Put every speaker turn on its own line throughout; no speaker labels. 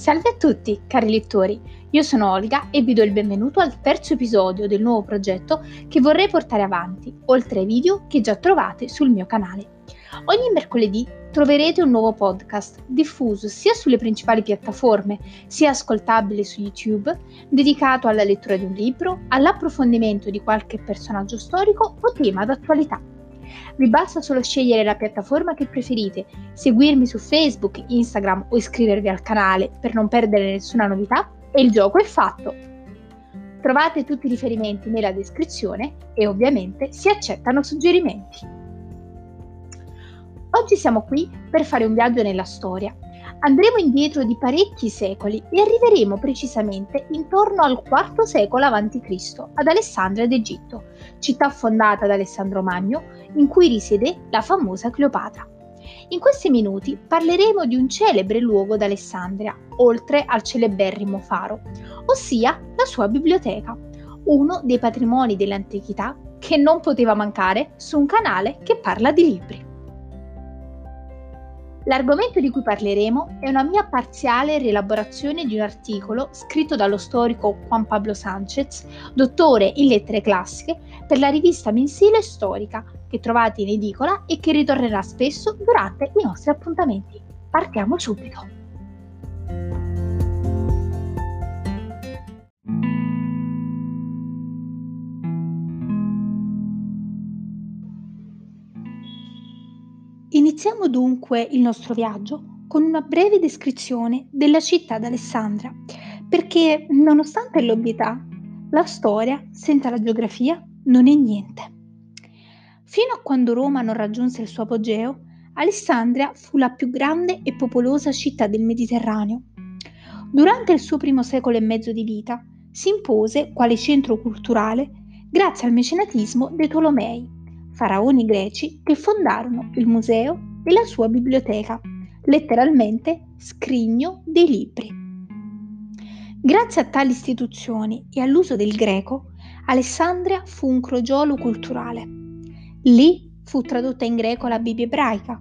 Salve a tutti, cari lettori. Io sono Olga e vi do il benvenuto al terzo episodio del nuovo progetto che vorrei portare avanti, oltre ai video che già trovate sul mio canale. Ogni mercoledì troverete un nuovo podcast diffuso sia sulle principali piattaforme, sia ascoltabile su YouTube, dedicato alla lettura di un libro, all'approfondimento di qualche personaggio storico o tema d'attualità. Vi basta solo scegliere la piattaforma che preferite, seguirmi su Facebook, Instagram o iscrivervi al canale per non perdere nessuna novità e il gioco è fatto. Trovate tutti i riferimenti nella descrizione e ovviamente si accettano suggerimenti. Oggi siamo qui per fare un viaggio nella storia. Andremo indietro di parecchi secoli e arriveremo precisamente intorno al IV secolo a.C. ad Alessandria d'Egitto, città fondata da Alessandro Magno in cui risiede la famosa Cleopatra. In questi minuti parleremo di un celebre luogo d'Alessandria, oltre al celeberrimo faro, ossia la sua biblioteca, uno dei patrimoni dell'antichità che non poteva mancare su un canale che parla di libri. L'argomento di cui parleremo è una mia parziale rielaborazione di un articolo scritto dallo storico Juan Pablo Sánchez, dottore in lettere classiche, per la rivista mensile storica, che trovate in edicola e che ritornerà spesso durante i nostri appuntamenti. Partiamo subito! Iniziamo dunque il nostro viaggio con una breve descrizione della città d'Alessandria, perché nonostante l'obvietà, la storia senza la geografia non è niente. Fino a quando Roma non raggiunse il suo apogeo, Alessandria fu la più grande e popolosa città del Mediterraneo. Durante il suo primo secolo e mezzo di vita si impose quale centro culturale grazie al mecenatismo dei Tolomei, faraoni greci che fondarono il museo la sua biblioteca, letteralmente scrigno dei libri. Grazie a tali istituzioni e all'uso del greco, Alessandria fu un crogiolo culturale. Lì fu tradotta in greco la Bibbia ebraica,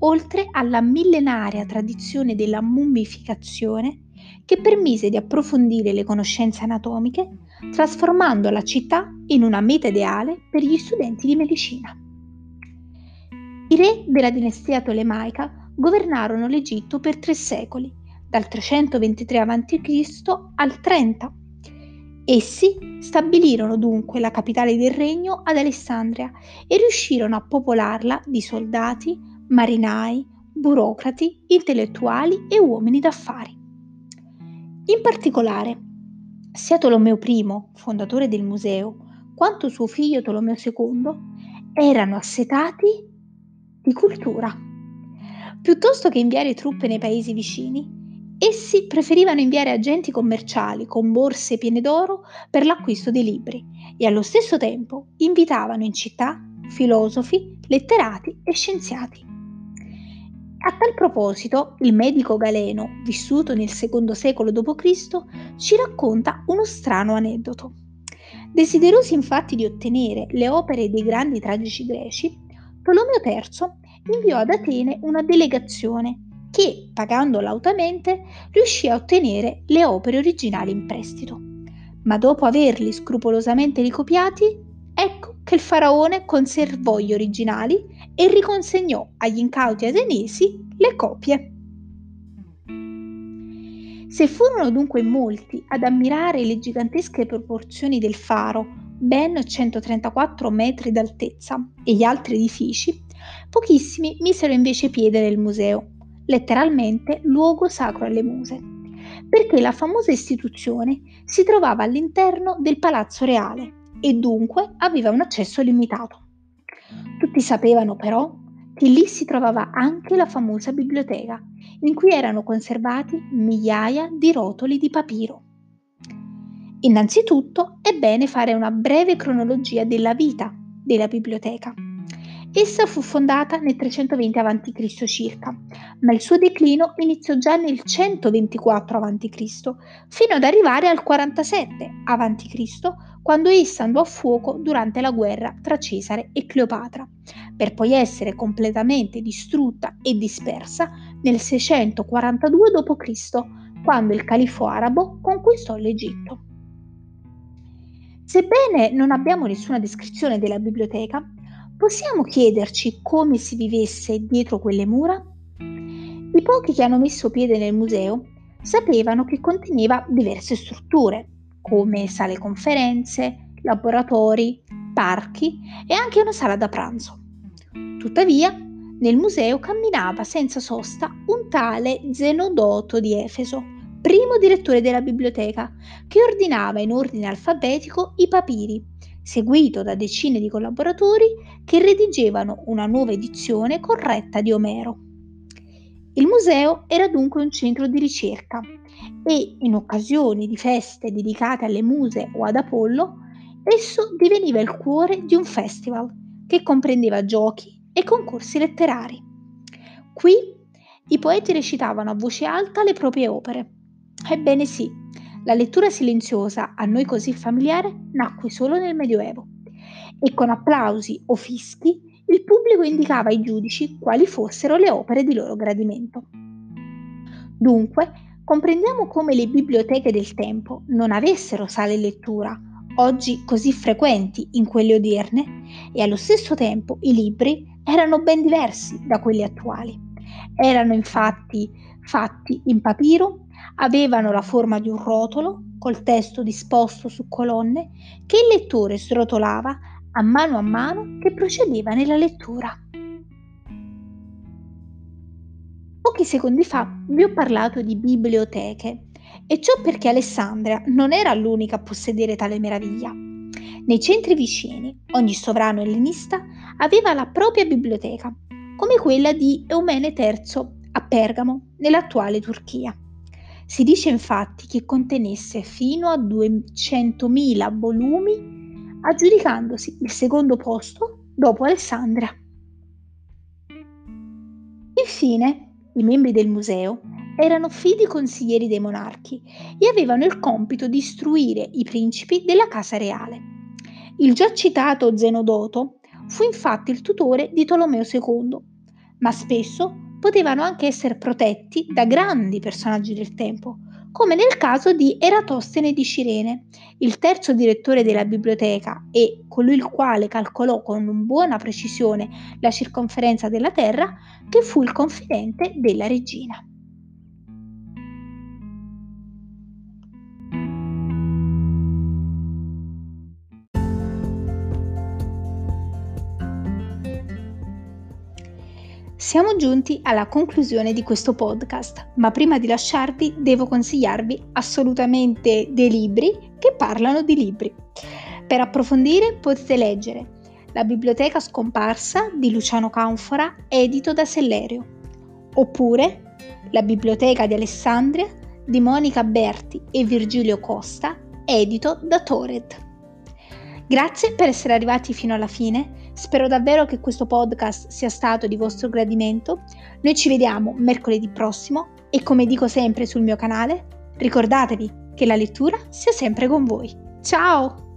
oltre alla millenaria tradizione della mummificazione che permise di approfondire le conoscenze anatomiche, trasformando la città in una meta ideale per gli studenti di medicina. I re della dinastia tolemaica governarono l'Egitto per tre secoli, dal 323 a.C. al 30. Essi stabilirono dunque la capitale del regno ad Alessandria e riuscirono a popolarla di soldati, marinai, burocrati, intellettuali e uomini d'affari. In particolare, sia Tolomeo I, fondatore del museo, quanto suo figlio Tolomeo II erano assetati di cultura. Piuttosto che inviare truppe nei paesi vicini, essi preferivano inviare agenti commerciali con borse piene d'oro per l'acquisto dei libri e allo stesso tempo invitavano in città filosofi, letterati e scienziati. A tal proposito, il medico galeno, vissuto nel secondo secolo d.C., ci racconta uno strano aneddoto. Desiderosi infatti di ottenere le opere dei grandi tragici greci, Tolomeo III inviò ad Atene una delegazione che, pagando lautamente, riuscì a ottenere le opere originali in prestito. Ma dopo averli scrupolosamente ricopiati, ecco che il faraone conservò gli originali e riconsegnò agli incauti ateniesi le copie. Se furono dunque molti ad ammirare le gigantesche proporzioni del faro, ben 134 metri d'altezza, e gli altri edifici, pochissimi misero invece piede nel museo, letteralmente luogo sacro alle muse, perché la famosa istituzione si trovava all'interno del palazzo reale e dunque aveva un accesso limitato. Tutti sapevano però che lì si trovava anche la famosa biblioteca, in cui erano conservati migliaia di rotoli di papiro. Innanzitutto è bene fare una breve cronologia della vita della biblioteca. Essa fu fondata nel 320 a.C. circa, ma il suo declino iniziò già nel 124 a.C. fino ad arrivare al 47 a.C., quando essa andò a fuoco durante la guerra tra Cesare e Cleopatra, per poi essere completamente distrutta e dispersa nel 642 d.C. quando il califfo arabo conquistò l'Egitto. Sebbene non abbiamo nessuna descrizione della biblioteca, possiamo chiederci come si vivesse dietro quelle mura? I pochi che hanno messo piede nel museo sapevano che conteneva diverse strutture, come sale conferenze, laboratori, parchi e anche una sala da pranzo. Tuttavia, nel museo camminava senza sosta un tale Zenodoto di Efeso, primo direttore della biblioteca, che ordinava in ordine alfabetico i papiri, seguito da decine di collaboratori che redigevano una nuova edizione corretta di Omero. Il museo era dunque un centro di ricerca e, in occasioni di feste dedicate alle muse o ad Apollo, esso diveniva il cuore di un festival che comprendeva giochi e concorsi letterari. Qui i poeti recitavano a voce alta le proprie opere. Ebbene sì, la lettura silenziosa, a noi così familiare, nacque solo nel Medioevo e con applausi o fischi il pubblico indicava ai giudici quali fossero le opere di loro gradimento. Dunque, comprendiamo come le biblioteche del tempo non avessero sale lettura, oggi così frequenti in quelle odierne, e allo stesso tempo i libri erano ben diversi da quelli attuali. Erano infatti fatti in papiro, avevano la forma di un rotolo col testo disposto su colonne che il lettore srotolava a mano a mano che procedeva nella lettura. Pochi secondi fa vi ho parlato di biblioteche e ciò perché Alessandria non era l'unica a possedere tale meraviglia. Nei centri vicini, ogni sovrano ellenista aveva la propria biblioteca, come quella di Eumene III a Pergamo, nell'attuale Turchia. Si dice infatti che contenesse fino a 200.000 volumi, aggiudicandosi il secondo posto dopo Alessandria. Infine, i membri del museo erano fidi consiglieri dei monarchi e avevano il compito di istruire i principi della casa reale. Il già citato Zenodoto fu infatti il tutore di Tolomeo II, ma spesso potevano anche essere protetti da grandi personaggi del tempo, come nel caso di Eratostene di Cirene, il terzo direttore della biblioteca e colui il quale calcolò con buona precisione la circonferenza della Terra, che fu il confidente della regina. Siamo giunti alla conclusione di questo podcast, ma prima di lasciarvi devo consigliarvi assolutamente dei libri che parlano di libri. Per approfondire potete leggere La biblioteca scomparsa di Luciano Canfora, edito da Sellerio, oppure La biblioteca di Alessandria di Monica Berti e Virgilio Costa, edito da Tored. Grazie per essere arrivati fino alla fine Spero davvero che questo podcast sia stato di vostro gradimento. Noi ci vediamo mercoledì prossimo e come dico sempre sul mio canale, ricordatevi che la lettura sia sempre con voi. Ciao!